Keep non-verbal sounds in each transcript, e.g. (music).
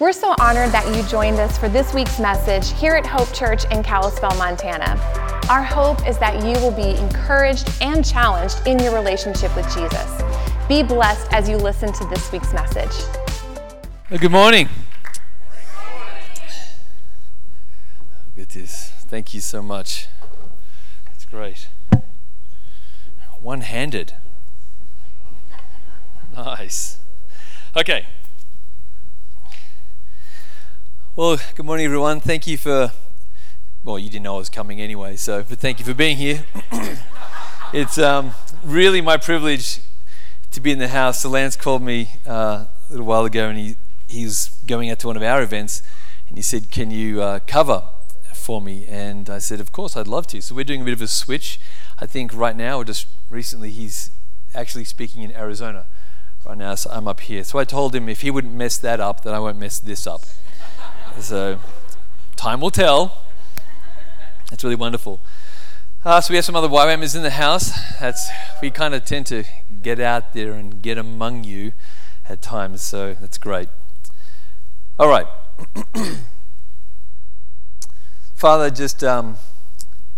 We're so honored that you joined us for this week's message here at Hope Church in Kalispell, Montana. Our hope is that you will be encouraged and challenged in your relationship with Jesus. Be blessed as you listen to this week's message. Good morning. Look at this. Thank you so much. That's great. One handed. Nice. Okay. Well, good morning, everyone. Thank you for. Well, you didn't know I was coming anyway, so but thank you for being here. (coughs) it's um, really my privilege to be in the house. So Lance called me uh, a little while ago, and he he's going out to one of our events, and he said, "Can you uh, cover for me?" And I said, "Of course, I'd love to." So we're doing a bit of a switch. I think right now, or just recently, he's actually speaking in Arizona right now. So I'm up here. So I told him if he wouldn't mess that up, then I won't mess this up. So time will tell. It's really wonderful. Uh, so we have some other YWAMers in the house. That's we kind of tend to get out there and get among you at times. So that's great. All right. (clears throat) Father, just um,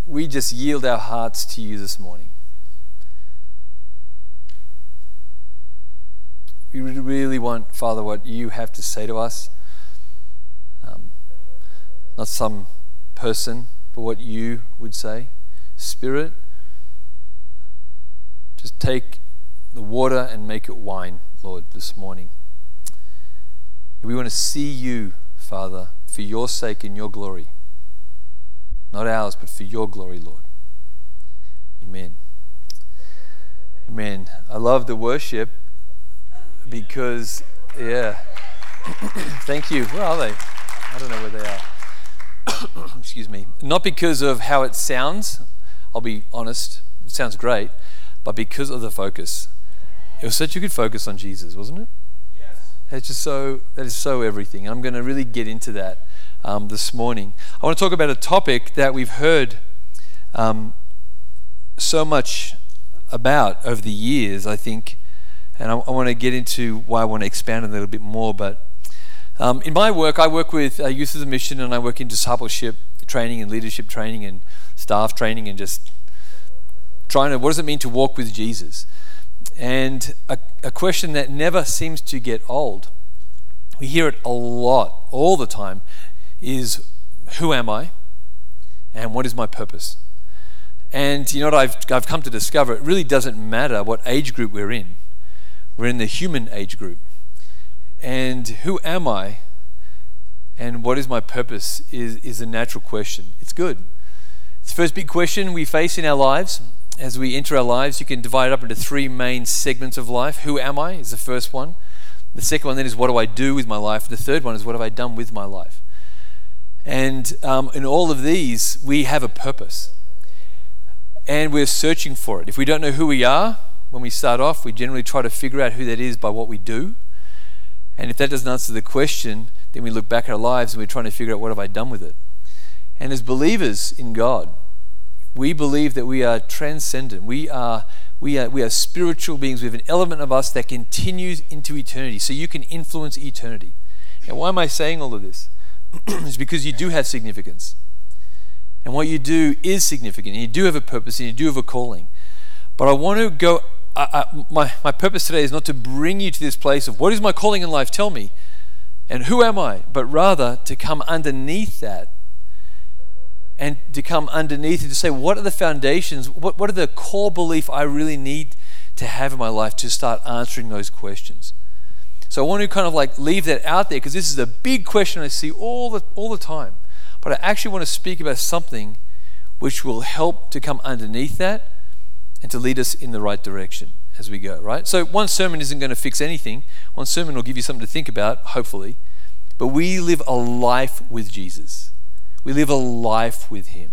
we just yield our hearts to you this morning. We really want, Father, what you have to say to us. Not some person, but what you would say. Spirit, just take the water and make it wine, Lord, this morning. We want to see you, Father, for your sake and your glory. Not ours, but for your glory, Lord. Amen. Amen. I love the worship because, yeah. (coughs) Thank you. Where are they? I don't know where they are. (coughs) Excuse me. Not because of how it sounds, I'll be honest, it sounds great, but because of the focus. It was such a good focus on Jesus, wasn't it? Yes. It's just so, that is so everything. I'm going to really get into that um, this morning. I want to talk about a topic that we've heard um, so much about over the years, I think, and I, I, want to get into why I want to expand a little bit more. But um, in my work, I work with uh, Youth With A Mission, and I work in discipleship training and leadership training and staff training, and just trying to what does it mean to walk with Jesus? And a, a question that never seems to get old. We hear it a lot, all the time, is who am I and what is my purpose? And you know what I've, I've come to discover? It really doesn't matter what age group we're in. We're in the human age group. And who am I and what is my purpose is, is a natural question. It's good. It's the first big question we face in our lives. As we enter our lives, you can divide it up into three main segments of life. Who am I is the first one. The second one then is what do I do with my life? The third one is what have I done with my life? And um, in all of these, we have a purpose. And we're searching for it. If we don't know who we are when we start off, we generally try to figure out who that is by what we do. And if that doesn't answer the question, then we look back at our lives and we're trying to figure out what have I done with it. And as believers in God, we believe that we are transcendent. We are, we are, we are spiritual beings. We have an element of us that continues into eternity. So you can influence eternity. And why am I saying all of this? (clears throat) is because you do have significance. And what you do is significant. And you do have a purpose and you do have a calling. But I want to go, I, I, my, my purpose today is not to bring you to this place of what is my calling in life, tell me, and who am I, but rather to come underneath that and to come underneath and to say, what are the foundations, what, what are the core belief I really need to have in my life to start answering those questions? So I want to kind of like leave that out there because this is a big question I see all the all the time. But I actually want to speak about something which will help to come underneath that and to lead us in the right direction as we go, right? So one sermon isn't going to fix anything. One sermon will give you something to think about, hopefully. But we live a life with Jesus. We live a life with him.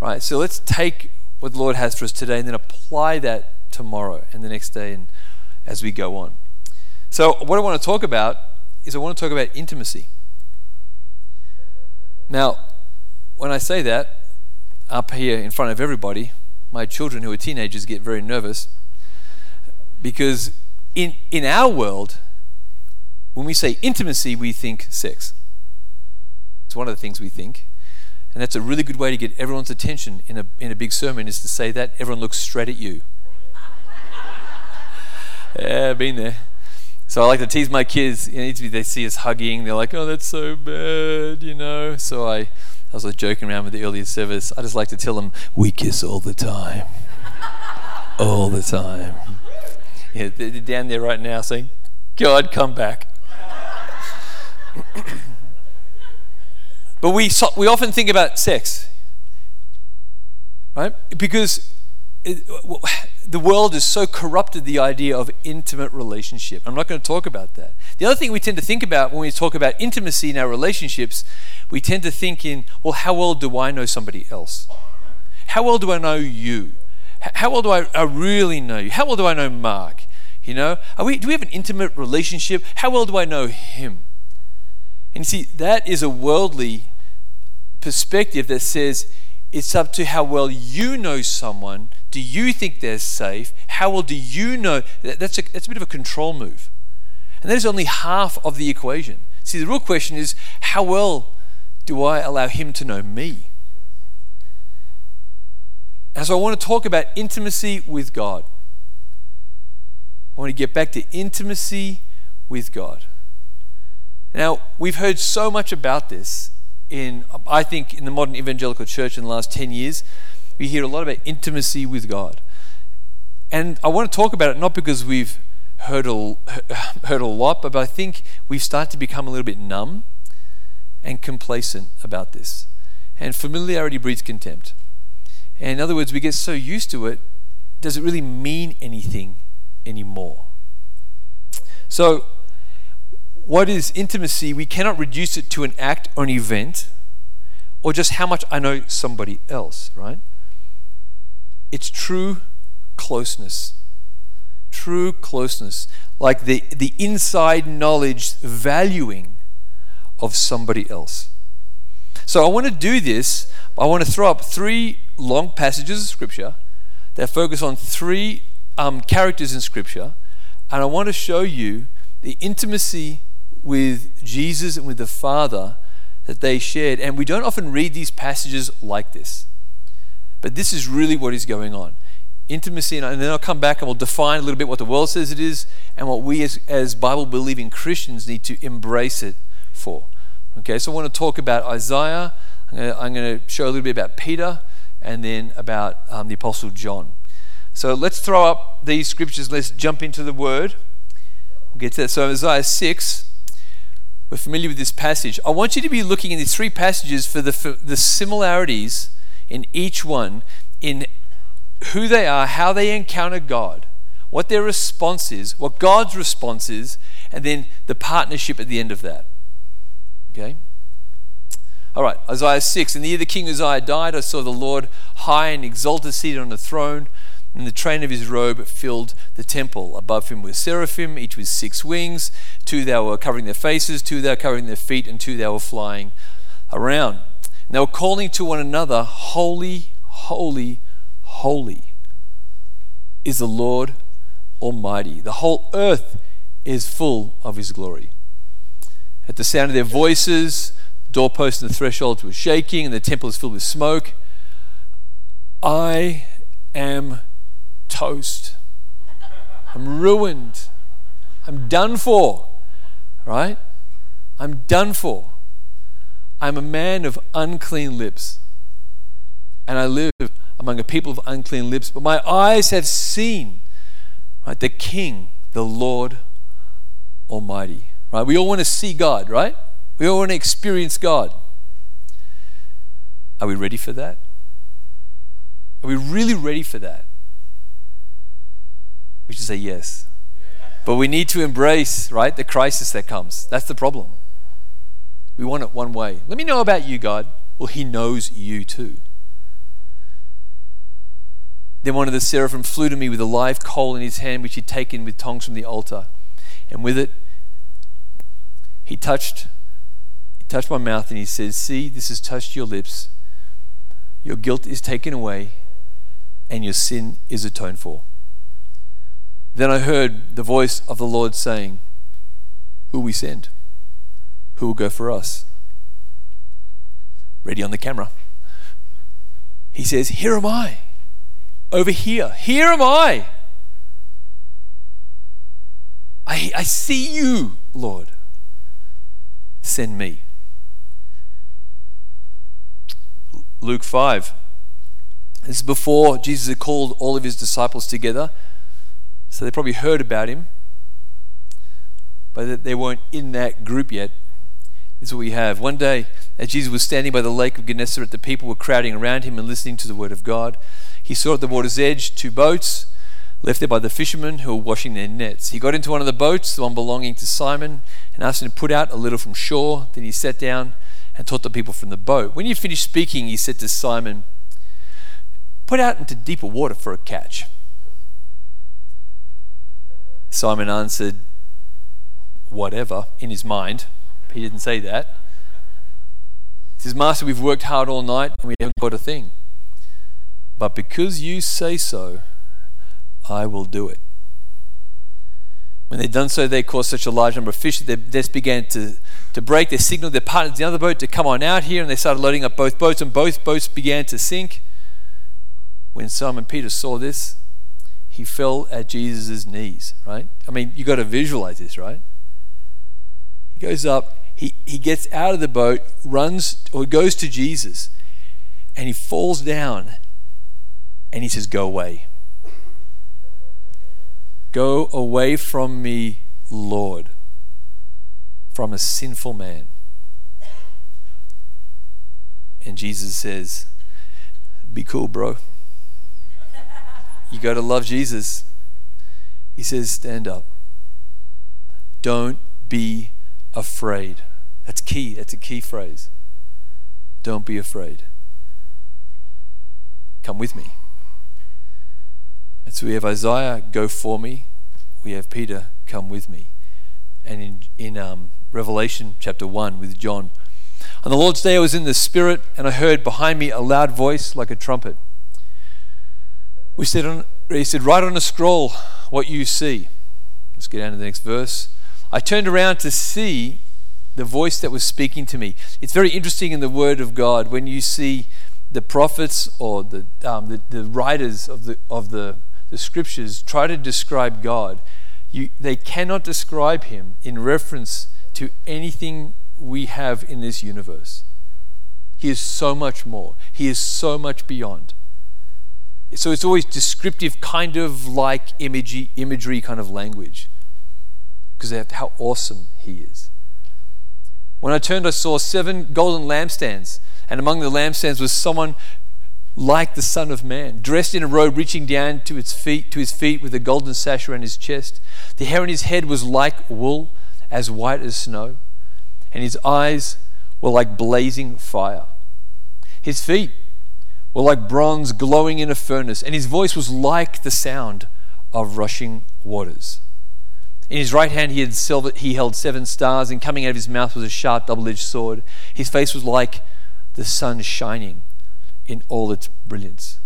Right? So let's take what the Lord has for us today and then apply that tomorrow and the next day and as we go on. So, what I want to talk about is I want to talk about intimacy. Now, when I say that, up here in front of everybody, my children who are teenagers get very nervous because in, in our world, when we say intimacy, we think sex. It's one of the things we think. And that's a really good way to get everyone's attention in a, in a big sermon is to say that. Everyone looks straight at you. (laughs) yeah, I've been there. So I like to tease my kids. You know, they see us hugging. They're like, oh, that's so bad, you know. So I, I was like joking around with the earlier service. I just like to tell them, we kiss all the time. all the time. Yeah, they're down there right now saying, God, come back. but we, we often think about sex, right? Because it, the world has so corrupted the idea of intimate relationship. I'm not going to talk about that. The other thing we tend to think about when we talk about intimacy in our relationships, we tend to think in, well, how well do I know somebody else? How well do I know you? How well do I, I really know you? How well do I know Mark? You know, we, do we have an intimate relationship? How well do I know him? And you see, that is a worldly perspective that says it's up to how well you know someone. Do you think they're safe? How well do you know? That's a, that's a bit of a control move. And that is only half of the equation. See, the real question is how well do I allow him to know me? And so I want to talk about intimacy with God. I want to get back to intimacy with God. Now, we've heard so much about this in, I think, in the modern evangelical church in the last 10 years. We hear a lot about intimacy with God. And I want to talk about it not because we've heard a, (laughs) heard a lot, but I think we've started to become a little bit numb and complacent about this. And familiarity breeds contempt. And in other words, we get so used to it, does it really mean anything anymore? So, what is intimacy? We cannot reduce it to an act or an event or just how much I know somebody else, right? It's true closeness. True closeness. Like the, the inside knowledge valuing of somebody else. So I want to do this. I want to throw up three long passages of Scripture that focus on three um, characters in Scripture. And I want to show you the intimacy with Jesus and with the Father that they shared. And we don't often read these passages like this. But this is really what is going on. Intimacy, and then I'll come back and we'll define a little bit what the world says it is and what we as, as Bible believing Christians need to embrace it for. Okay, so I want to talk about Isaiah. I'm going to, show a little bit about Peter and then about um, the Apostle John. So let's throw up these scriptures. Let's jump into the Word. We'll get to that. So Isaiah 6, we're familiar with this passage. I want you to be looking in these three passages for the, for the similarities in each one in who they are, how they encounter God, what their response is, what God's response is, and then the partnership at the end of that. Okay? All right, Isaiah 6. In the year the king Uzziah died, I saw the Lord high and exalted, seated on a throne and the train of his robe filled the temple. Above him were seraphim, each with six wings. Two they were covering their faces, two they were covering their feet, and two they were flying around. Were calling to one another, Holy, holy, holy is the Lord Almighty. The whole earth is full of his glory. At the sound of their voices, doorposts and the thresholds were shaking, and the temple is filled with smoke. I am toast. I'm ruined. I'm done for. Right? I'm done for. I'm a man of unclean lips. And I live among a people of unclean lips, but my eyes have seen right, the King, the Lord Almighty. Right? We all want to see God, right? We all want to experience God. Are we ready for that? Are we really ready for that? We should say yes. But we need to embrace, right, the crisis that comes. That's the problem. We want it one way. Let me know about you, God. Well, He knows you too. Then one of the seraphim flew to me with a live coal in his hand, which he'd taken with tongs from the altar. And with it, he touched, he touched my mouth and he said, See, this has touched your lips. Your guilt is taken away, and your sin is atoned for. Then I heard the voice of the Lord saying, Who we send? Who will go for us? Ready on the camera. He says, Here am I. Over here. Here am I. I, I see you, Lord. Send me. Luke 5. This is before Jesus had called all of his disciples together. So they probably heard about him, but they weren't in that group yet. Is what we have. One day, as Jesus was standing by the lake of Gennesaret, the people were crowding around him and listening to the word of God. He saw at the water's edge two boats left there by the fishermen who were washing their nets. He got into one of the boats, the one belonging to Simon, and asked him to put out a little from shore. Then he sat down and taught the people from the boat. When he finished speaking, he said to Simon, Put out into deeper water for a catch. Simon answered, Whatever, in his mind. He didn't say that. He says, Master, we've worked hard all night and we haven't got a thing. But because you say so, I will do it. When they'd done so, they caught such a large number of fish that their nets began to, to break. They signaled their partners in the other boat to come on out here, and they started loading up both boats, and both boats began to sink. When Simon Peter saw this, he fell at Jesus' knees, right? I mean, you've got to visualize this, right? He goes up, he, he gets out of the boat, runs or goes to Jesus, and he falls down and he says, Go away. Go away from me, Lord, from a sinful man. And Jesus says, Be cool, bro. You got to love Jesus. He says, Stand up. Don't be afraid. That's key. That's a key phrase. Don't be afraid. Come with me. And so we have Isaiah, go for me. We have Peter, come with me. And in, in um, Revelation chapter 1 with John, on the Lord's day I was in the Spirit, and I heard behind me a loud voice like a trumpet. We said, on, he said, write on a scroll what you see. Let's get down to the next verse. I turned around to see the voice that was speaking to me. It's very interesting in the Word of God when you see the prophets or the, um, the, the writers of the, of the the scriptures try to describe God, you, they cannot describe him in reference to anything we have in this universe. He is so much more, he is so much beyond. So it's always descriptive, kind of like imagery, imagery kind of language, because of how awesome he is. When I turned, I saw seven golden lampstands, and among the lampstands was someone like the Son of Man, dressed in a robe reaching down to its feet, to his feet, with a golden sash around his chest. The hair on his head was like wool, as white as snow, and his eyes were like blazing fire. His feet were like bronze glowing in a furnace, and his voice was like the sound of rushing waters. In his right hand he had silver, he held seven stars, and coming out of his mouth was a sharp double-edged sword. His face was like the sun shining in all its brilliance.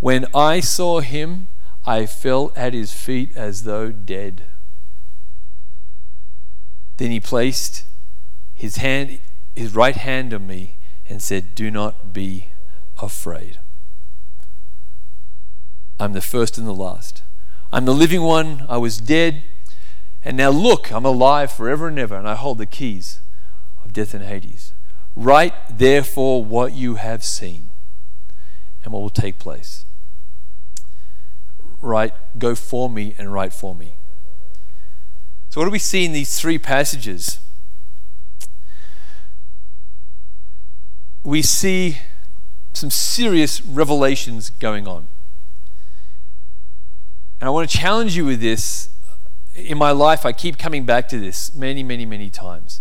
When I saw him, I fell at his feet as though dead. Then he placed his hand his right hand on me and said, "Do not be afraid. I'm the first and the last. I'm the living one. I was dead, and now look, I'm alive forever and ever, and I hold the keys of death and Hades. Write therefore what you have seen and what will take place. Write, go for me and write for me. So, what do we see in these three passages? We see some serious revelations going on. And I want to challenge you with this. In my life, I keep coming back to this many, many, many times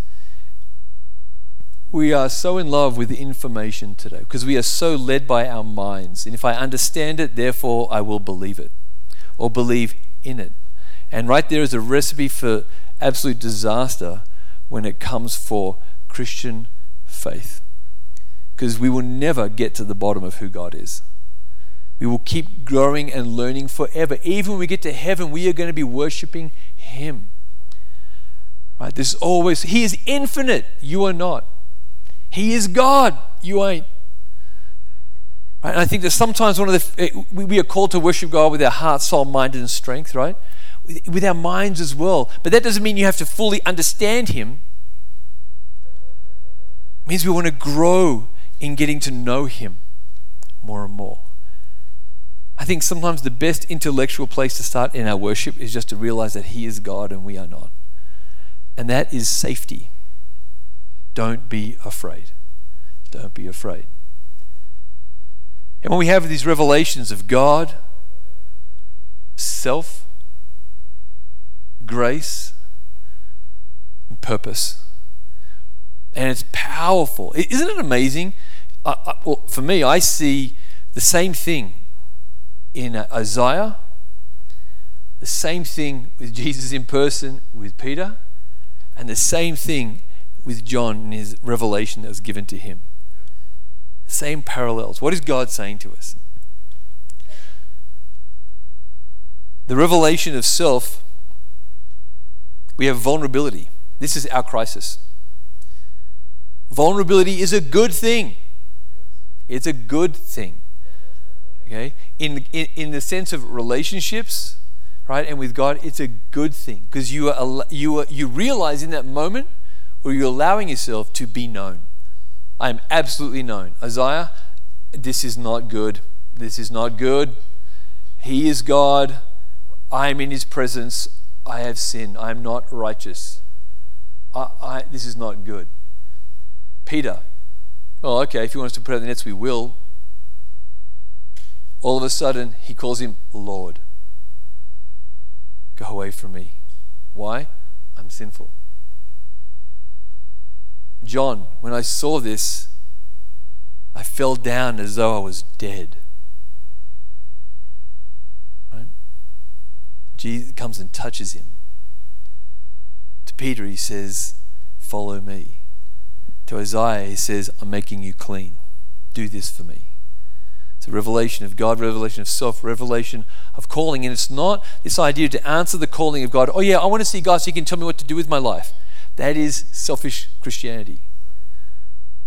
we are so in love with information today because we are so led by our minds. And if I understand it, therefore I will believe it or believe in it. And right there is a recipe for absolute disaster when it comes for Christian faith. Because we will never get to the bottom of who God is. We will keep growing and learning forever. Even when we get to heaven, we are going to be worshiping Him. Right? There's always, He is infinite, you are not. He is God, you ain't. Right? And I think that sometimes one of the, eh, we are called to worship God with our heart, soul, mind, and strength, right? With our minds as well. But that doesn't mean you have to fully understand Him. It means we want to grow in getting to know Him more and more. I think sometimes the best intellectual place to start in our worship is just to realize that He is God and we are not. And that is safety. Don't be afraid. Don't be afraid. And when we have these revelations of God, self, grace, and purpose, and it's powerful. Isn't it amazing? Well, for me, I see the same thing in uh, Isaiah, the same thing with (laughs) Jesus in person with Peter, and the same thing with John in his revelation that was given to him. Same parallels. What is God saying to us? The revelation of self, we have vulnerability. This is our crisis. Vulnerability is a good thing. It's a good thing. Okay? In, in, in the sense of relationships, right, and with God, it's a good thing because you you, you realize in that moment, or you're allowing yourself to be known. I am absolutely known. Isaiah, this is not good. This is not good. He is God. I am in His presence. I have sinned. I am not righteous. I, I, this is not good. Peter, well, okay, if he wants to put out the nets, we will. All of a sudden, he calls him Lord. Go away from me. Why? I'm sinful. John, when I saw this, I fell down as though I was dead. Right? Jesus comes and touches him. To Peter, he says, Follow me. To Isaiah, he says, I'm making you clean. Do this for me. It's a revelation of God, revelation of self, revelation of calling. And it's not this idea to answer the calling of God. Oh, yeah, I want to see God so He can tell me what to do with my life. That is selfish Christianity.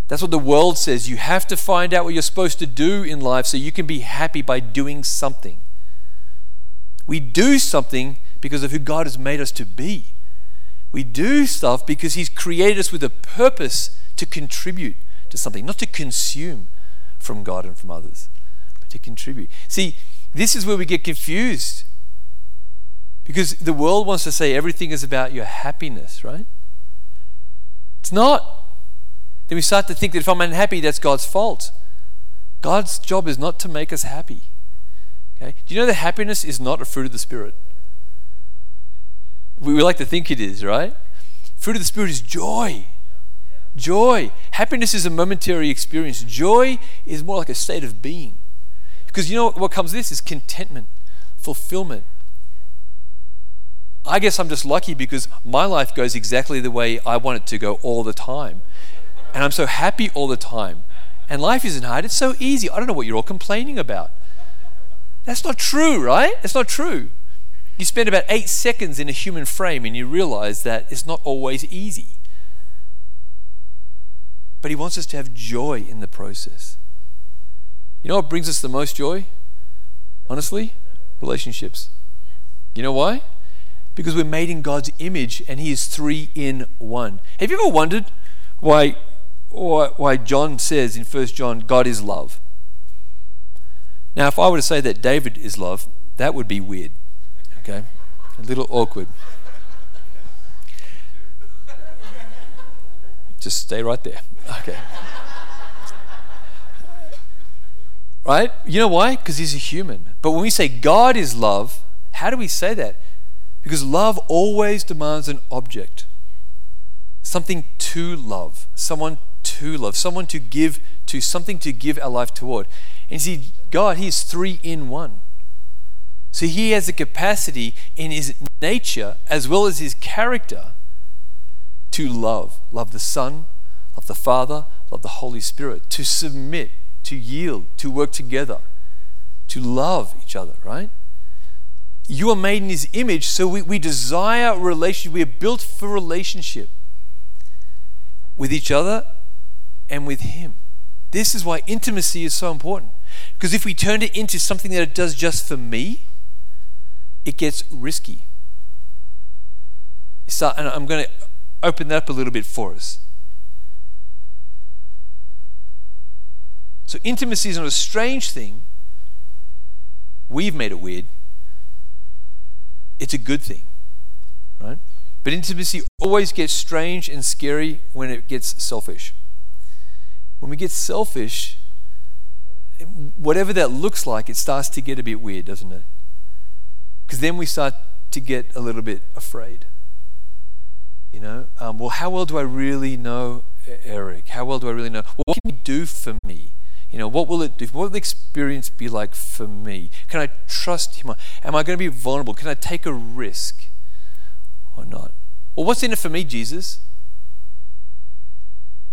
That's what the world says. You have to find out what you're supposed to do in life so you can be happy by doing something. We do something because of who God has made us to be. We do stuff because He's created us with a purpose to contribute to something, not to consume from God and from others, to contribute. See, this is where we get confused because the world wants to say everything is about your happiness, right? It's not. Then we start to think that if I'm unhappy, that's God's fault. God's job is not to make us happy. Okay? Do you know that happiness is not a fruit of the Spirit? We, we like to think it is, right? Fruit of the Spirit is joy. Joy. Happiness is a momentary experience. Joy is more like a state of being. Because you know what, comes this is contentment, fulfillment, I guess I'm just lucky because my life goes exactly the way I want it to go all the time. And I'm so happy all the time. And life isn't hard, it's so easy. I don't know what you're all complaining about. That's not true, right? It's not true. You spend about eight seconds in a human frame and you realize that it's not always easy. But He wants us to have joy in the process. You know what brings us the most joy? Honestly, relationships. You know why? because we're made in God's image and He is three in one. Have you ever wondered why, why John says in 1 John, God is love? Now, if I were to say that David is love, that would be weird. Okay? A little awkward. Just stay right there. Okay. Right? You know why? Because he's a human. But when we say God is love, how do we say that? Because love always demands an object, something to love, someone to love, someone to give to, something to give our life toward. And see, God, He is three in one. So He has the capacity in His nature as well as His character to love. Love the Son, love the Father, love the Holy Spirit, to submit, to yield, to work together, to love each other, right? you are made in his image, so we, we desire relationship. We are built for relationship with each other and with him. This is why intimacy is so important. Because if we turn it into something that it does just for me, it gets risky. So, and I'm going to open that up a little bit for us. So, intimacy is not a strange thing. We've made it weird. It's a good thing, right? But intimacy always gets strange and scary when it gets selfish. When we get selfish, whatever that looks like, it starts to get a bit weird, doesn't it? Because then we start to get a little bit afraid. You know, um, well, how well do I really know Eric? How well do I really know? Well, what can he do for me? You know, what will it do? What will the experience be like for me? Can I trust him? Am I going to be vulnerable? Can I take a risk or not? Well, what's in it for me, Jesus?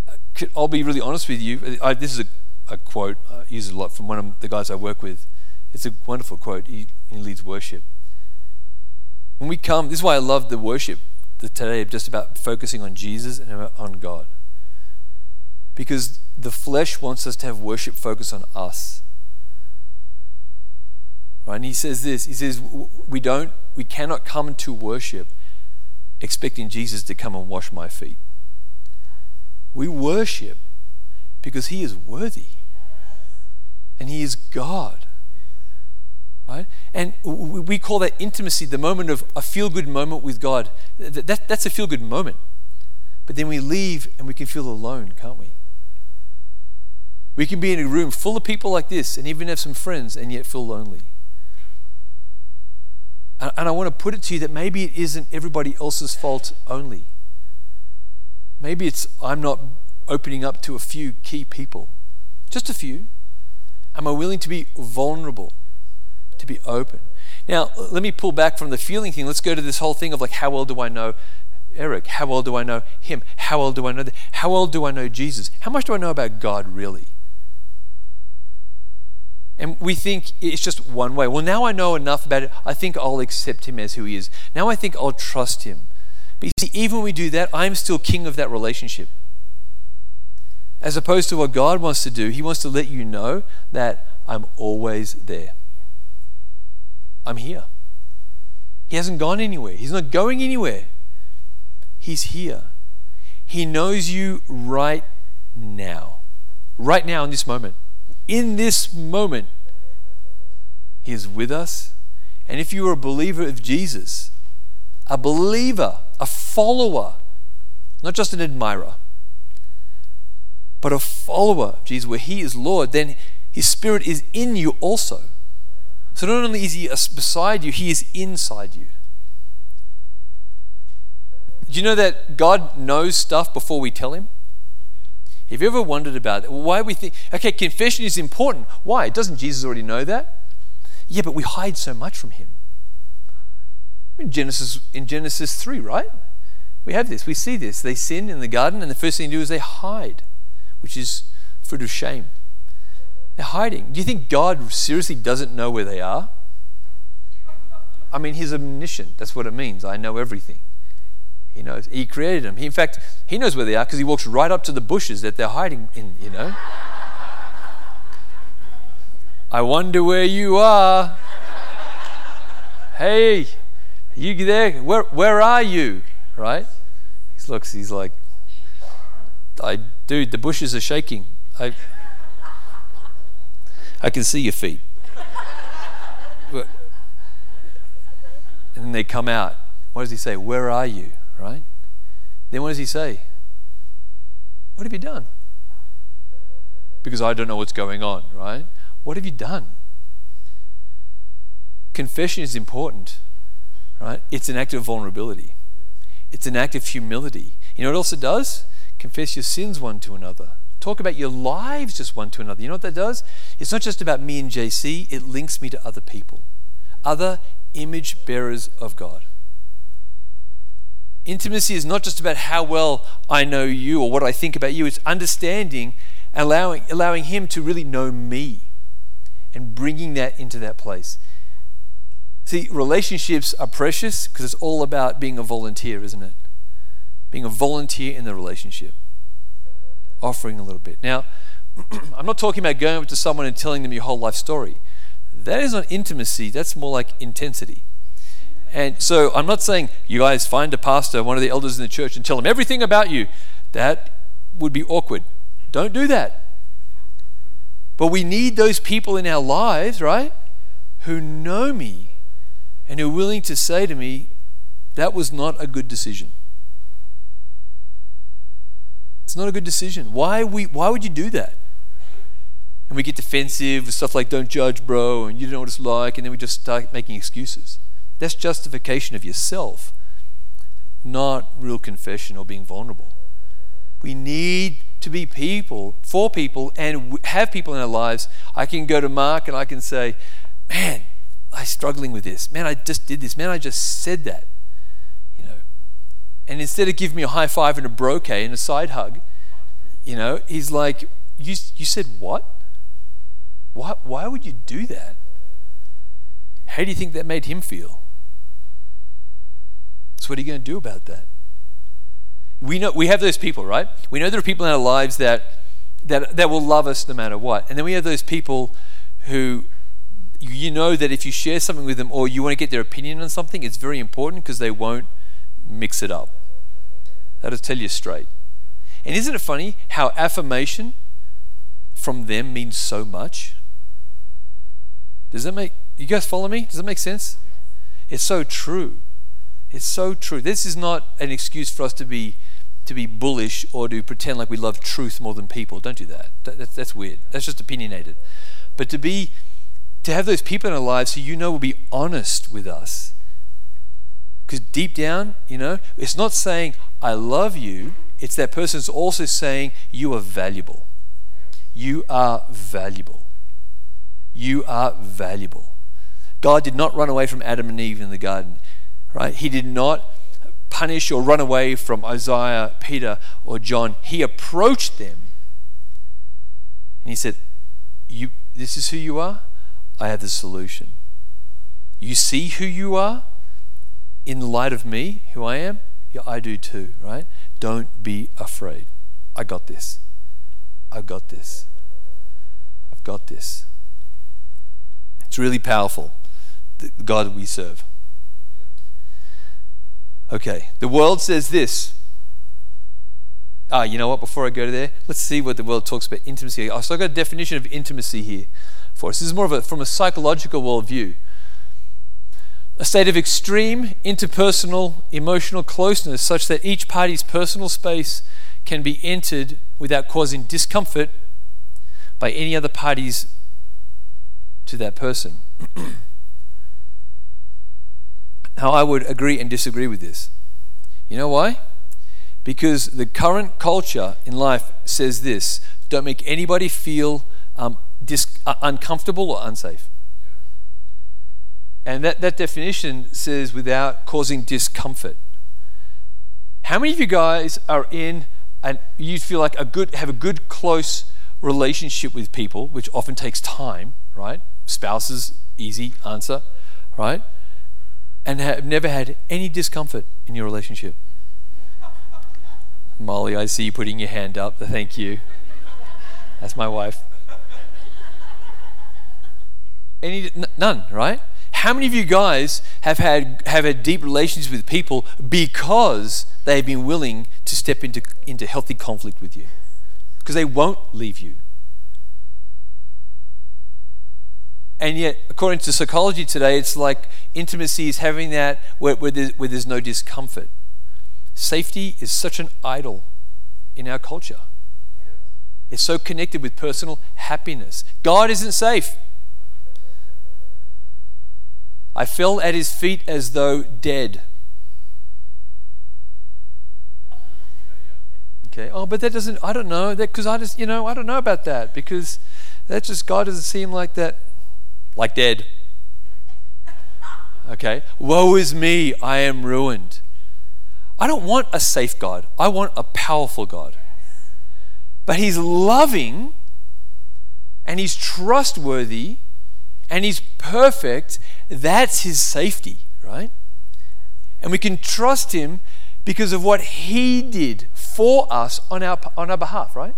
Uh, I'll be really honest with you. I, this is a, a, quote I use a lot from one of the guys I work with. It's a wonderful quote. He, he leads worship. When we come, this is why I love the worship today, just about focusing on Jesus and on God. Because the flesh wants us to have worship focus on us. Right? And he says this he says, we don't, we cannot come to worship expecting Jesus to come and wash my feet. We worship because he is worthy and he is God. Right? And we call that intimacy the moment of a feel good moment with God. That, that's a feel good moment. But then we leave and we can feel alone, can't we? We can be in a room full of people like this and even have some friends and yet feel lonely. And I want to put it to you that maybe it isn't everybody else's fault only. Maybe it's I'm not opening up to a few key people, just a few. Am I willing to be vulnerable, to be open? Now, let me pull back from the feeling thing. Let's go to this whole thing of like, how well do I know Eric? How well do I know him? How well do I know? How well do I know Jesus? How much do I know about God really? And we think it's just one way. Well, now I know enough about it. I think I'll accept him as who he is. Now I think I'll trust him. But you see, even when we do that, I'm still king of that relationship. As opposed to what God wants to do, He wants to let you know that I'm always there. I'm here. He hasn't gone anywhere, He's not going anywhere. He's here. He knows you right now. Right now, in this moment in this moment, He is with us. And if you are a believer of Jesus, a believer, a follower, not just an admirer, but a follower of Jesus, where He is Lord, then His Spirit is in you also. So not only is He beside you, He is inside you. Do you know that God knows stuff before we tell Him? Have you ever wondered about it? Why we think, okay, confession is important. Why? Doesn't Jesus already know that? Yeah, but we hide so much from him. In Genesis, in Genesis 3, right? We have this, we see this. They sin in the garden, and the first thing they do is they hide, which is fruit of shame. They're hiding. Do you think God seriously doesn't know where they are? I mean, He's omniscient. That's what it means. I know everything. He knows. He created them. He, in fact, he knows where they are because he walks right up to the bushes that they're hiding in, you know. I wonder where you are. Hey, you there? Where, where are you? Right? He looks, he's like, I, dude, the bushes are shaking. I, I can see your feet. And then they come out. What does he say? Where are you? Right? Then what does he say? What have you done? Because I don't know what's going on, right? What have you done? Confession is important, right? It's an act of vulnerability, it's an act of humility. You know what else it does? Confess your sins one to another. Talk about your lives just one to another. You know what that does? It's not just about me and JC, it links me to other people, other image bearers of God. Intimacy is not just about how well I know you or what I think about you, it's understanding, allowing, allowing Him to really know me and bringing that into that place. See, relationships are precious because it's all about being a volunteer, isn't it? Being a volunteer in the relationship, offering a little bit. Now, (clears throat) I'm not talking about going up to someone and telling them your whole life story. That is not intimacy, that's more like intensity. And so I'm not saying you guys find a pastor, one of the elders in the church, and tell them everything about you. That would be awkward. Don't do that. But we need those people in our lives, right? Who know me and who are willing to say to me, that was not a good decision. It's not a good decision. Why, we, why would you do that? And we get defensive with stuff like, don't judge, bro, and you don't know what it's like, and then we just start making excuses. That's justification of yourself, not real confession or being vulnerable. We need to be people for people and have people in our lives. I can go to Mark and I can say, man, I'm struggling with this. Man, I just did this. Man, I just said that. You know. And instead of giving me a high five and a brocade and a side hug, you know, he's like, you, you said what? Why, why would you do that? How do you think that made him feel? So what are you going to do about that? We know we have those people, right? We know there are people in our lives that that that will love us no matter what. And then we have those people who you know that if you share something with them or you want to get their opinion on something, it's very important because they won't mix it up. That'll tell you straight. And isn't it funny how affirmation from them means so much? Does that make you guys follow me? Does that make sense? It's so true. It's so true. This is not an excuse for us to be to be bullish or to pretend like we love truth more than people. Don't do that. that that's, that's weird. That's just opinionated. But to be to have those people in our lives who you know will be honest with us. Because deep down, you know, it's not saying I love you. It's that person's also saying you are valuable. You are valuable. You are valuable. God did not run away from Adam and Eve in the garden right? He did not punish or run away from Isaiah, Peter, or John. He approached them and he said, you, This is who you are. I have the solution. You see who you are in the light of me, who I am? Yeah, I do too, right? Don't be afraid. I got this. I've got this. I've got this. It's really powerful, the God we serve. Okay, the world says this. Ah, you know what? Before I go to there, let's see what the world talks about intimacy. So I've got a definition of intimacy here for us. This is more of a from a psychological worldview. A state of extreme interpersonal emotional closeness such that each party's personal space can be entered without causing discomfort by any other parties to that person. (clears throat) Now, I would agree and disagree with this. You know why? Because the current culture in life says this don't make anybody feel um, dis- uh, uncomfortable or unsafe. And that, that definition says without causing discomfort. How many of you guys are in and you feel like a good have a good close relationship with people, which often takes time, right? Spouses, easy answer, right? And have never had any discomfort in your relationship? Molly, I see you putting your hand up. Thank you. That's my wife. Any, n- none, right? How many of you guys have had have had deep relations with people because they have been willing to step into into healthy conflict with you? Because they won't leave you. And yet, according to psychology today, it's like intimacy is having that where, where, there's, where there's no discomfort. Safety is such an idol in our culture. It's so connected with personal happiness. God isn't safe. I fell at his feet as though dead. Okay. Oh, but that doesn't, I don't know, that because I just, you know, I don't know about that because that just, God doesn't seem like that like dead. Okay? Woe is me, I am ruined. I don't want a safe God, I want a powerful God. But He's loving and He's trustworthy and He's perfect That's his safety, right? And we can trust him because of what he did for us on our, on our behalf, right?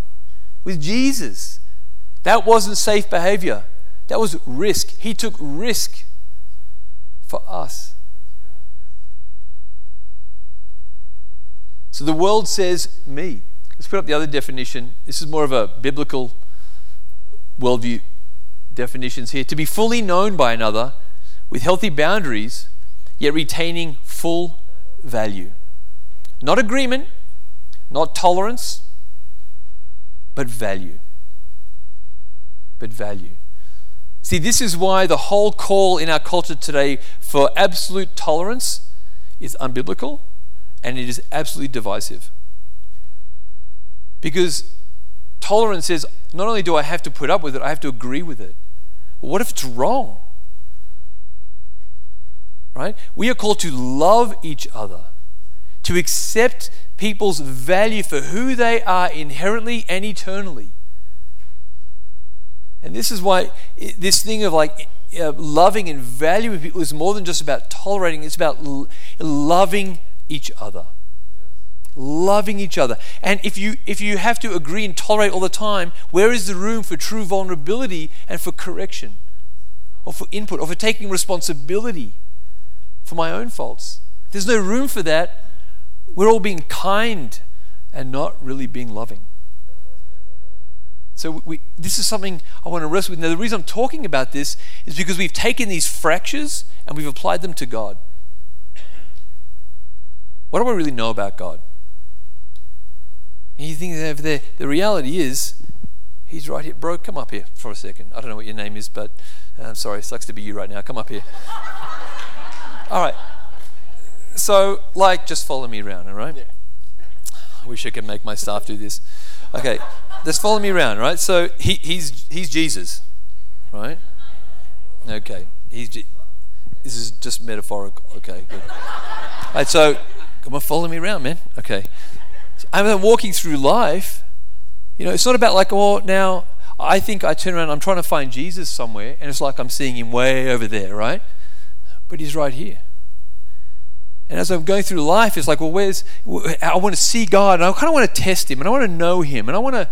With Jesus. That wasn't safe behavior, that was risk. He took risk for us. So the world says me. Let's put up the other definition. This is more of a biblical worldview definitions here. To be fully known by another with healthy boundaries, yet retaining full value. Not agreement, not tolerance, but value. But value. See, this is why the whole call in our culture today for absolute tolerance is unbiblical and it is absolutely divisive. Because tolerance says not only do I have to put up with it, I have to agree with it. But what if it's wrong? Right? We are called to love each other, to accept people's value for who they are inherently and eternally. And this is why this thing of like uh, loving and valuing people is more than just about tolerating, it's about l- loving each other loving each other. And if you if you have to agree and tolerate all the time, where is the room for true vulnerability and for correction? Or for input or for taking responsibility for my own faults? There's no room for that. We're all being kind and not really being loving. So we, this is something I want to wrestle with. Now, the reason I'm talking about this is because we've taken these fractures and we've applied them to God. What do I really know about God? And you think that the, the reality is, he's right here. Bro, come up here for a second. I don't know what your name is, but I'm um, sorry, it sucks to be you right now. Come up here. (laughs) all right. So, like, just follow me around, all right? Yeah. I wish I could make my staff do this. Okay, just follow me around, right? So, he, he's, he's Jesus, right? Okay, he's, this is just metaphorical. Okay, good. Right, so, come on, follow me around, man. Okay. I'm walking through life. You know, it's not about like, oh, now I think I turn around, I'm trying to find Jesus somewhere, and it's like I'm seeing him way over there, right? But he's right here. And as I'm going through life, it's like, well, where's, I want to see God, and I kind of want to test him, and I want to know him, and I want to,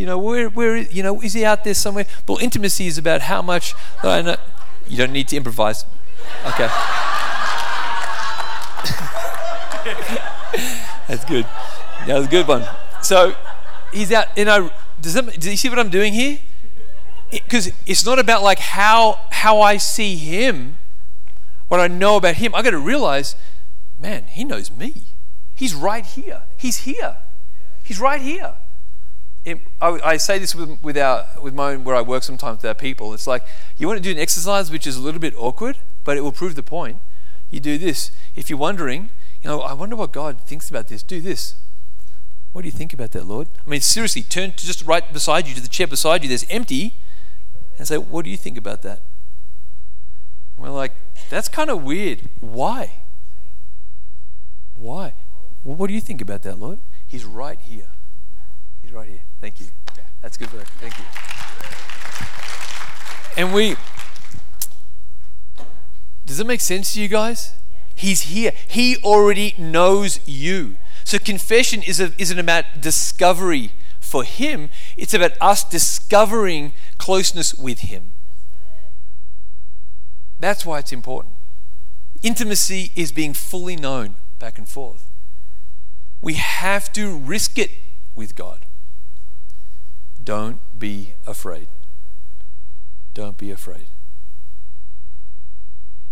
you know, where, where, you know, is he out there somewhere? But intimacy is about how much oh, know. You don't need to improvise. Okay. (laughs) That's good. That was a good one. So he's out, you know, does, that, do you see what I'm doing here? Because it, it's not about like how how I see him, what I know about him. I got to realize, man, he knows me. He's right here. He's here. He's right here. It, I, I, say this with, with, our, with my own, where I work sometimes with our people. It's like you want to do an exercise which is a little bit awkward, but it will prove the point. You do this. If you're wondering, you know, I wonder what God thinks about this. Do this. What do you think about that, Lord? I mean, seriously, turn to just right beside you, to the chair beside you, there's empty, and say, What do you think about that? And we're like, That's kind of weird. Why? Why? Well, what do you think about that, Lord? He's right here. He's right here. Thank you. That's good work. Thank you. And we. Does it make sense to you guys? He's here. He already knows you. So confession is a, isn't about discovery for Him, it's about us discovering closeness with Him. That's why it's important. Intimacy is being fully known back and forth. We have to risk it with God. Don't be afraid. Don't be afraid.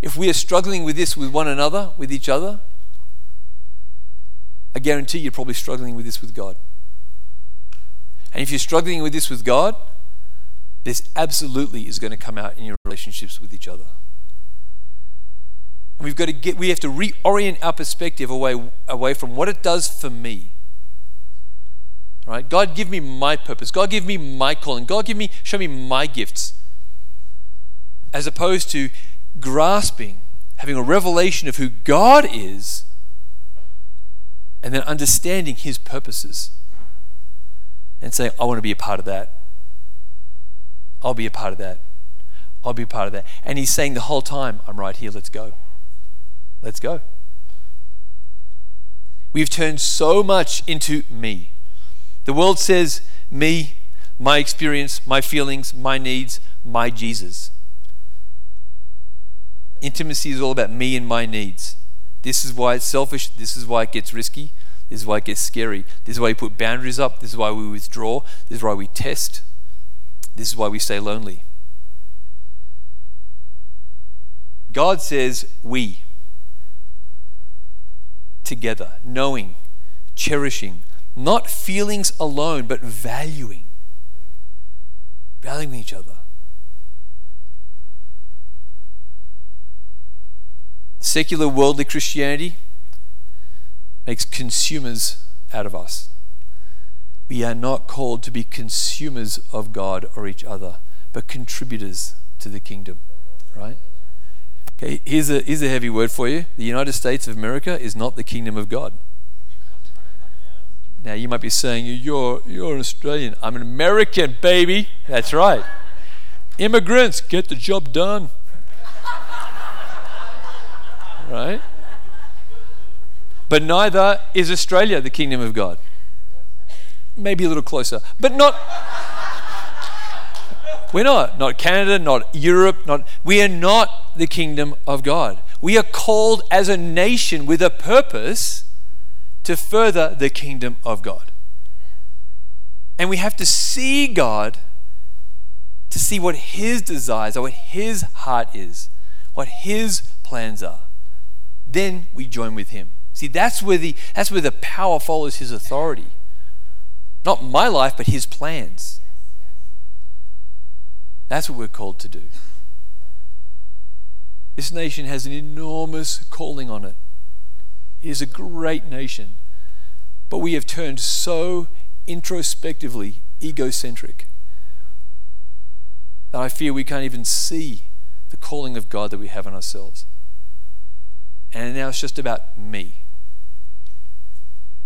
If we are struggling with this with one another, with each other, I guarantee you're probably struggling with this with God. And if you're struggling with this with God, this absolutely is going to come out in your relationships with each other. And we've got to get we have to reorient our perspective away away from what it does for me. Right? God give me my purpose. God give me my calling. God give me show me my gifts. As opposed to grasping, having a revelation of who God is and then understanding his purposes and saying, I want to be a part of that. I'll be a part of that. I'll be a part of that. And he's saying the whole time, I'm right here, let's go. Let's go. We've turned so much into me. The world says me, my experience, my feelings, my needs, my Jesus. Intimacy is all about me and my needs. This is why it's selfish. This is why it gets risky. This is why it gets scary. This is why we put boundaries up. This is why we withdraw. This is why we test. This is why we stay lonely. God says we together, knowing, cherishing, not feelings alone, but valuing. Valuing each other. Secular worldly Christianity makes consumers out of us. We are not called to be consumers of God or each other, but contributors to the kingdom, right? Okay, here's a, here's a heavy word for you. The United States of America is not the kingdom of God. Now, you might be saying, you're, you're an Australian. I'm an American, baby. That's right. Immigrants, get the job done. right? But neither is Australia the kingdom of God. Maybe a little closer, but not. We're not. Not Canada, not Europe, not. We are not the kingdom of God. We are called as a nation with a purpose to further the kingdom of God. And we have to see God to see what His desires are, what His heart is, what His plans are. Then we join with Him. See, that's where the, that's where the power follows His authority. Not my life, but His plans. That's what we're called to do. This nation has an enormous calling on it. It is a great nation. But we have turned so introspectively egocentric that I fear we can't even see the calling of God that we have on ourselves. And now it's just about me.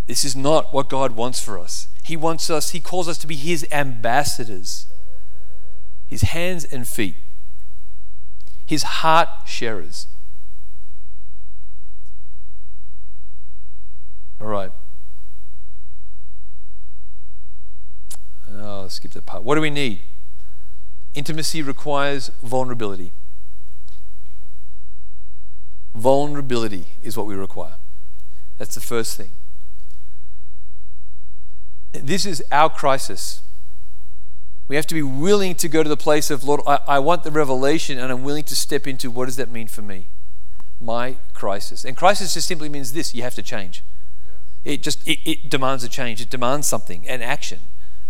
This is not what God wants for us. He wants us, He calls us to be His ambassadors his hands and feet, his heart sharers. All right. Oh, let's skip that part. What do we need? Intimacy requires vulnerability. Vulnerability is what we require. That's the first thing. This is our crisis. We have to be willing to go to the place of, Lord, I, I want the revelation and I'm willing to step into what does that mean for me? My crisis. And crisis just simply means this you have to change. It just it, it demands a change. It demands something, an action.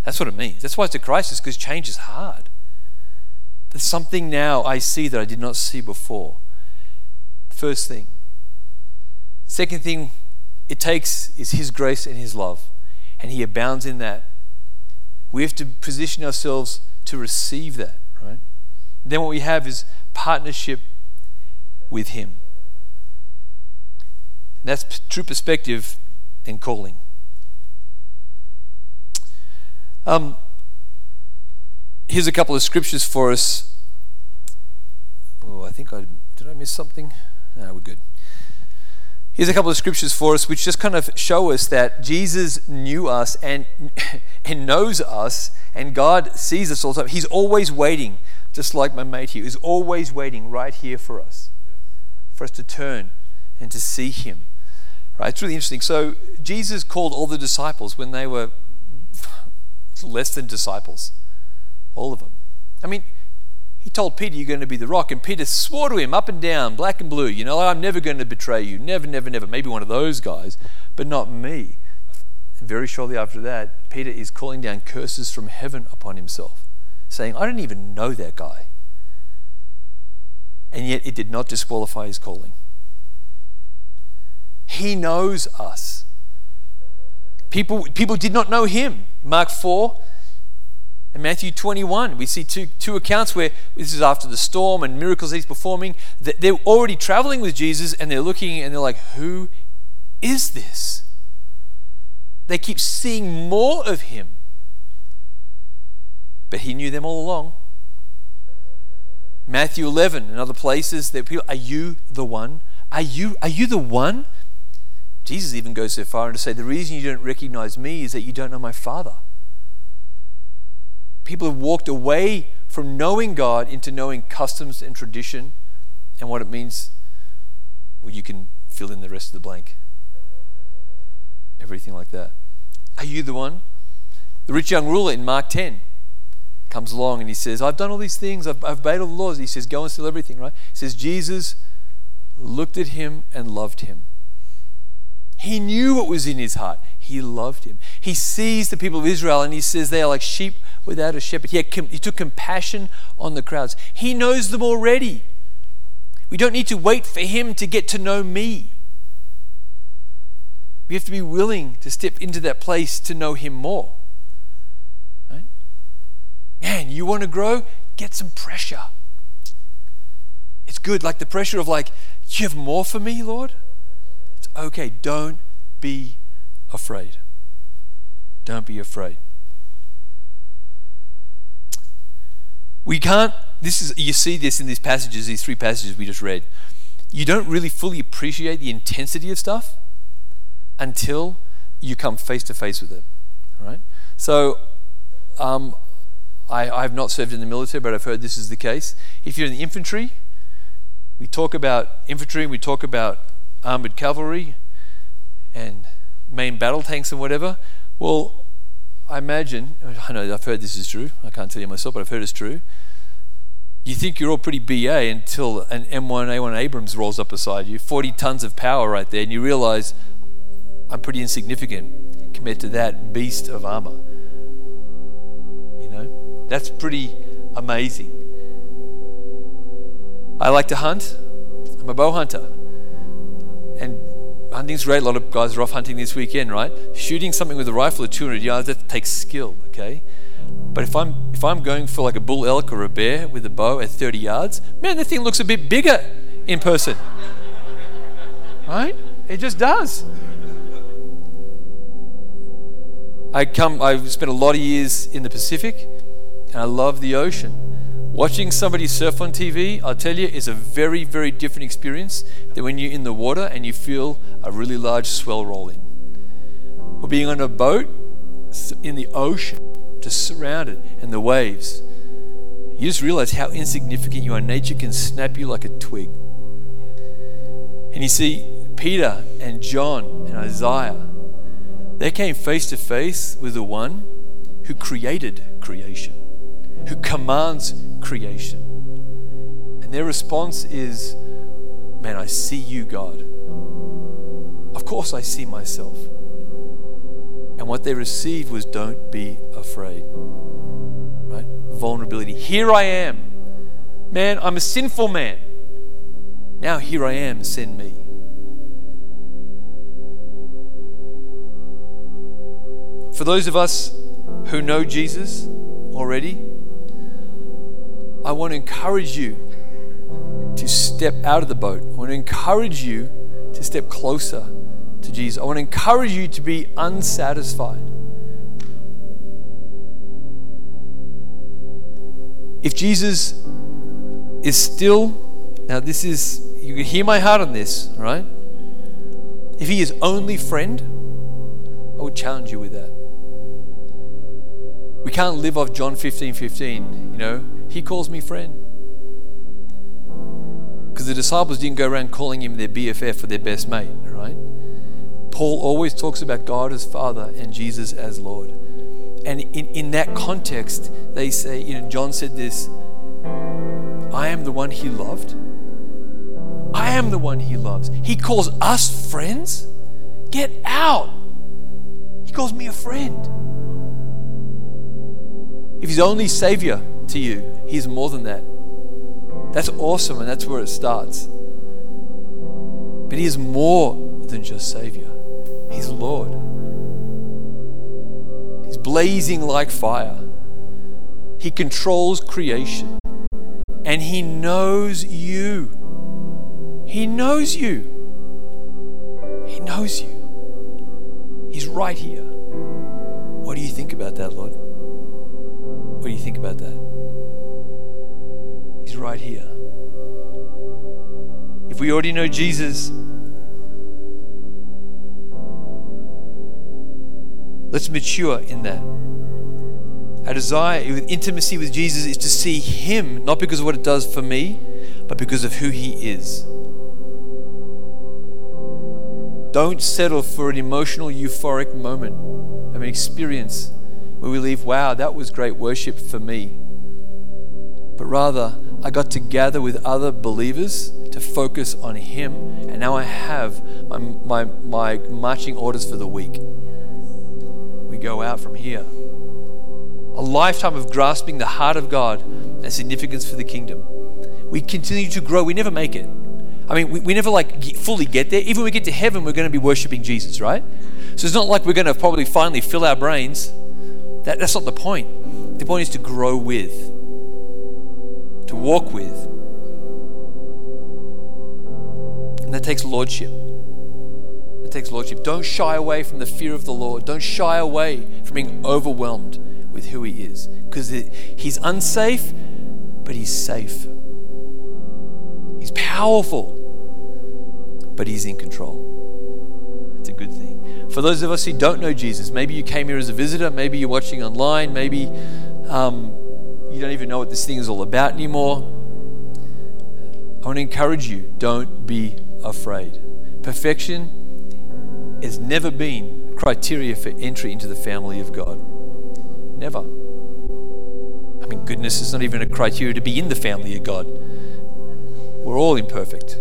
That's what it means. That's why it's a crisis, because change is hard. There's something now I see that I did not see before. First thing. Second thing it takes is His grace and His love. And He abounds in that. We have to position ourselves to receive that, right? Then what we have is partnership with Him. And that's true perspective and calling. Um, here's a couple of scriptures for us. Oh, I think I did I miss something? No, we're good. Here's a couple of scriptures for us which just kind of show us that Jesus knew us and, (laughs) and knows us, and God sees us all the time. He's always waiting, just like my mate here is always waiting right here for us, for us to turn and to see Him. Right? It's really interesting. So, Jesus called all the disciples when they were less than disciples, all of them. I mean, he told Peter, You're going to be the rock. And Peter swore to him up and down, black and blue, You know, I'm never going to betray you. Never, never, never. Maybe one of those guys, but not me. Very shortly after that, Peter is calling down curses from heaven upon himself, saying, I don't even know that guy. And yet it did not disqualify his calling. He knows us. People, people did not know him. Mark 4, and Matthew 21, we see two, two accounts where this is after the storm and miracles he's performing. They're already traveling with Jesus and they're looking and they're like, Who is this? They keep seeing more of him. But he knew them all along. Matthew 11 and other places, that people, are you the one? Are you, are you the one? Jesus even goes so far as to say, the reason you don't recognize me is that you don't know my Father. People have walked away from knowing God into knowing customs and tradition and what it means. Well, you can fill in the rest of the blank. Everything like that. Are you the one? The rich young ruler in Mark 10 comes along and he says, I've done all these things, I've, I've obeyed all the laws. He says, Go and steal everything, right? He says, Jesus looked at him and loved him. He knew what was in his heart. He loved him. He sees the people of Israel and he says they are like sheep without a shepherd. He, had, he took compassion on the crowds. He knows them already. We don't need to wait for him to get to know me. We have to be willing to step into that place to know him more. Right? Man, you want to grow? Get some pressure. It's good, like the pressure of like, you have more for me, Lord? Okay. Don't be afraid. Don't be afraid. We can't, this is, you see this in these passages, these three passages we just read. You don't really fully appreciate the intensity of stuff until you come face to face with it. Right? So, um, I, I have not served in the military, but I've heard this is the case. If you're in the infantry, we talk about infantry, we talk about armored cavalry and main battle tanks and whatever. Well, I imagine, I know I've heard this is true, I can't tell you myself, but I've heard it's true. You think you're all pretty BA until an M1A1 Abrams rolls up beside you, 40 tons of power right there, and you realize I'm pretty insignificant compared to that beast of armor. You know, that's pretty amazing. I like to hunt, I'm a bow hunter. And hunting's great. A lot of guys are off hunting this weekend, right? Shooting something with a rifle at 200 yards, that takes skill, okay? But if I'm if I'm going for like a bull elk or a bear with a bow at 30 yards, man, the thing looks a bit bigger in person. (laughs) Right? It just does. I come I've spent a lot of years in the Pacific and I love the ocean. Watching somebody surf on TV, I'll tell you, is a very, very different experience than when you're in the water and you feel a really large swell rolling. Or being on a boat in the ocean, just surrounded, and the waves. You just realize how insignificant you are. Nature can snap you like a twig. And you see, Peter and John and Isaiah, they came face to face with the one who created creation who commands creation. And their response is, Man, I see you, God. Of course, I see myself. And what they received was, Don't be afraid. Right? Vulnerability. Here I am. Man, I'm a sinful man. Now here I am, send me. For those of us who know Jesus already, I want to encourage you to step out of the boat. I want to encourage you to step closer to Jesus. I want to encourage you to be unsatisfied. If Jesus is still, now this is, you can hear my heart on this, right? If he is only friend, I would challenge you with that. We can't live off John 15 15, you know, he calls me friend. Because the disciples didn't go around calling him their BFF or their best mate, right? Paul always talks about God as Father and Jesus as Lord. And in, in that context, they say, you know, John said this I am the one he loved. I am the one he loves. He calls us friends. Get out. He calls me a friend. If he's only Savior to you, He's more than that. That's awesome, and that's where it starts. But He is more than just Savior, He's Lord. He's blazing like fire. He controls creation. And He knows you. He knows you. He knows you. He's right here. What do you think about that, Lord? What do you think about that? He's right here. If we already know Jesus, let's mature in that. Our desire with intimacy with Jesus is to see Him, not because of what it does for me, but because of who He is. Don't settle for an emotional, euphoric moment of an experience where we leave, wow, that was great worship for me. But rather, I got to gather with other believers to focus on Him, and now I have my, my, my marching orders for the week. We go out from here. A lifetime of grasping the heart of God and significance for the kingdom. We continue to grow, we never make it. I mean, we, we never like fully get there. Even when we get to heaven, we're going to be worshiping Jesus, right? So it's not like we're going to probably finally fill our brains. That, that's not the point. The point is to grow with, to walk with. And that takes lordship. That takes lordship. Don't shy away from the fear of the Lord. Don't shy away from being overwhelmed with who He is. Because He's unsafe, but He's safe. He's powerful, but He's in control. It's a good thing. For those of us who don't know Jesus, maybe you came here as a visitor, maybe you're watching online, maybe um, you don't even know what this thing is all about anymore. I want to encourage you don't be afraid. Perfection has never been criteria for entry into the family of God. Never. I mean, goodness is not even a criteria to be in the family of God. We're all imperfect.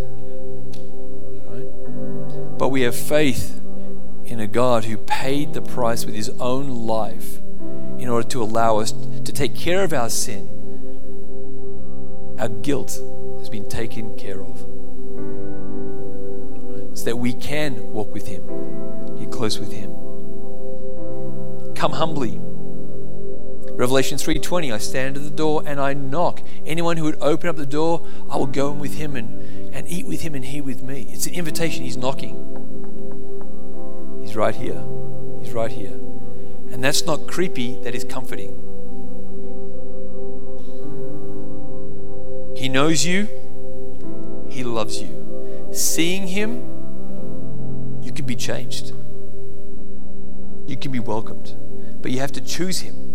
Right? But we have faith in a God who paid the price with his own life in order to allow us to take care of our sin. Our guilt has been taken care of. So that we can walk with him, get close with him. Come humbly Revelation 3:20, I stand at the door and I knock. Anyone who would open up the door, I will go in with him and, and eat with him and he with me. It's an invitation. He's knocking. He's right here. He's right here. And that's not creepy, that is comforting. He knows you. He loves you. Seeing him, you can be changed. You can be welcomed. But you have to choose him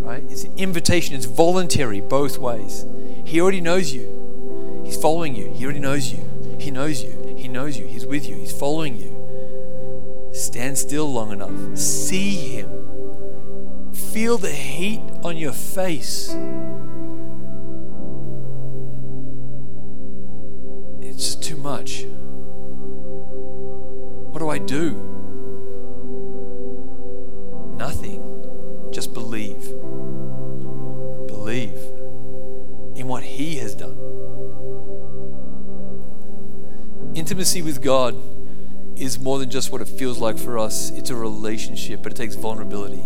right? It's an invitation, it's voluntary both ways. He already knows you. He's following you. He already knows you. He knows you. He knows you. He's with you. He's following you. Stand still long enough. See Him. Feel the heat on your face. It's too much. What do I do? Nothing. Just believe believe in what He has done. Intimacy with God is more than just what it feels like for us, it's a relationship, but it takes vulnerability.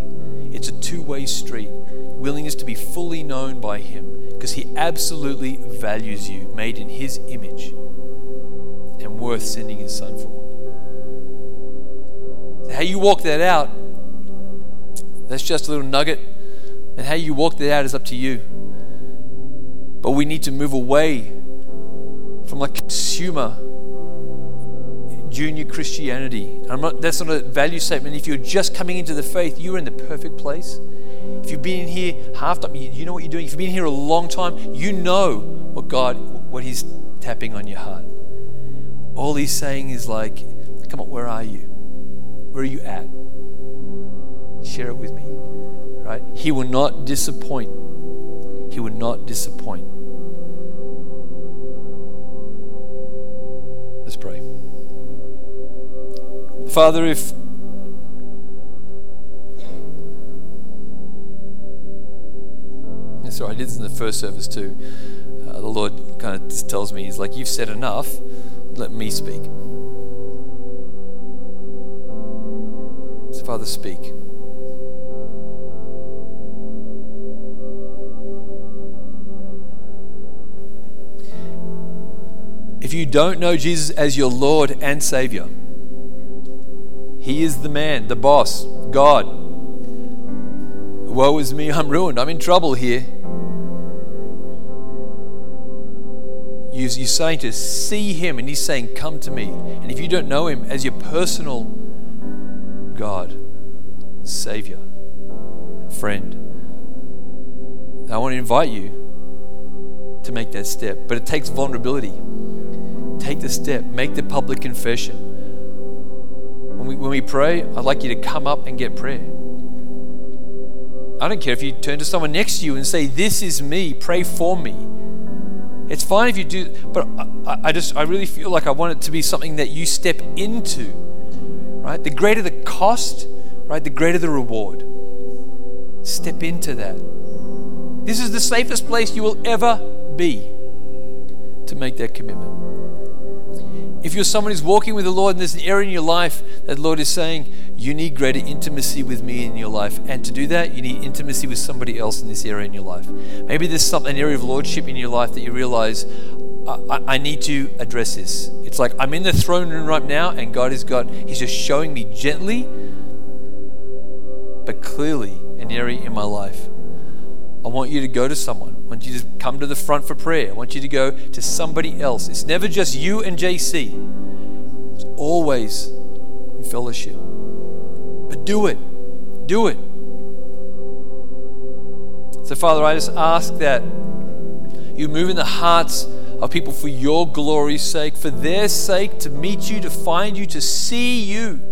It's a two way street. Willingness to be fully known by Him because He absolutely values you, made in His image, and worth sending His Son for. How you walk that out, that's just a little nugget and how you walk that out is up to you. But we need to move away from like consumer junior Christianity. Not, that's not a value statement. If you're just coming into the faith, you're in the perfect place. If you've been here half time, you know what you're doing. If you've been here a long time, you know what God, what He's tapping on your heart. All He's saying is like, come on, where are you? Where are you at? Share it with me. Right? He will not disappoint. He will not disappoint. Let's pray. Father, if sorry, I did this in the first service too. Uh, the Lord kind of tells me, He's like, You've said enough, let me speak. So, Father, speak. if you don't know Jesus as your Lord and Savior, He is the man, the boss, God. Woe is me, I'm ruined, I'm in trouble here. you're saying to see Him, and He's saying, Come to me. And if you don't know Him as your personal God, Savior, friend, I want to invite you to make that step. But it takes vulnerability. Take the step, make the public confession. When we, when we pray, I'd like you to come up and get prayer. I don't care if you turn to someone next to you and say, This is me, pray for me. It's fine if you do, but I, I just, I really feel like I want it to be something that you step into, right? The greater the cost, right, the greater the reward. Step into that. This is the safest place you will ever be to make that commitment. If you're someone who's walking with the Lord and there's an area in your life that the Lord is saying, you need greater intimacy with me in your life. And to do that, you need intimacy with somebody else in this area in your life. Maybe there's some, an area of lordship in your life that you realize, I, I need to address this. It's like I'm in the throne room right now, and God has got, He's just showing me gently, but clearly, an area in my life. I want you to go to someone. I want you to come to the front for prayer. I want you to go to somebody else. It's never just you and JC, it's always in fellowship. But do it. Do it. So, Father, I just ask that you move in the hearts of people for your glory's sake, for their sake, to meet you, to find you, to see you.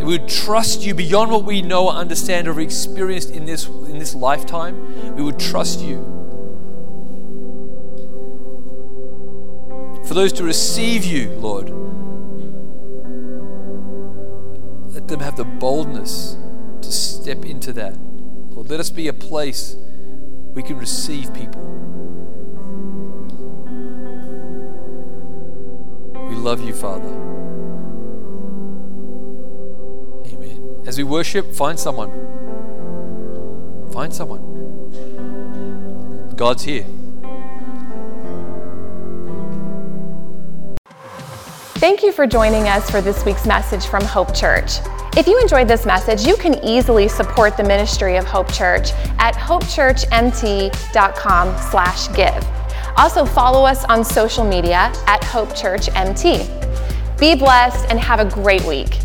That we would trust you beyond what we know or understand or experienced in this, in this lifetime. We would trust you. For those to receive you, Lord, let them have the boldness to step into that. Lord, let us be a place we can receive people. We love you, Father. As we worship, find someone. Find someone. God's here. Thank you for joining us for this week's message from Hope Church. If you enjoyed this message, you can easily support the ministry of Hope Church at hopechurchmt.com/give. Also follow us on social media at Hope Church MT. Be blessed and have a great week.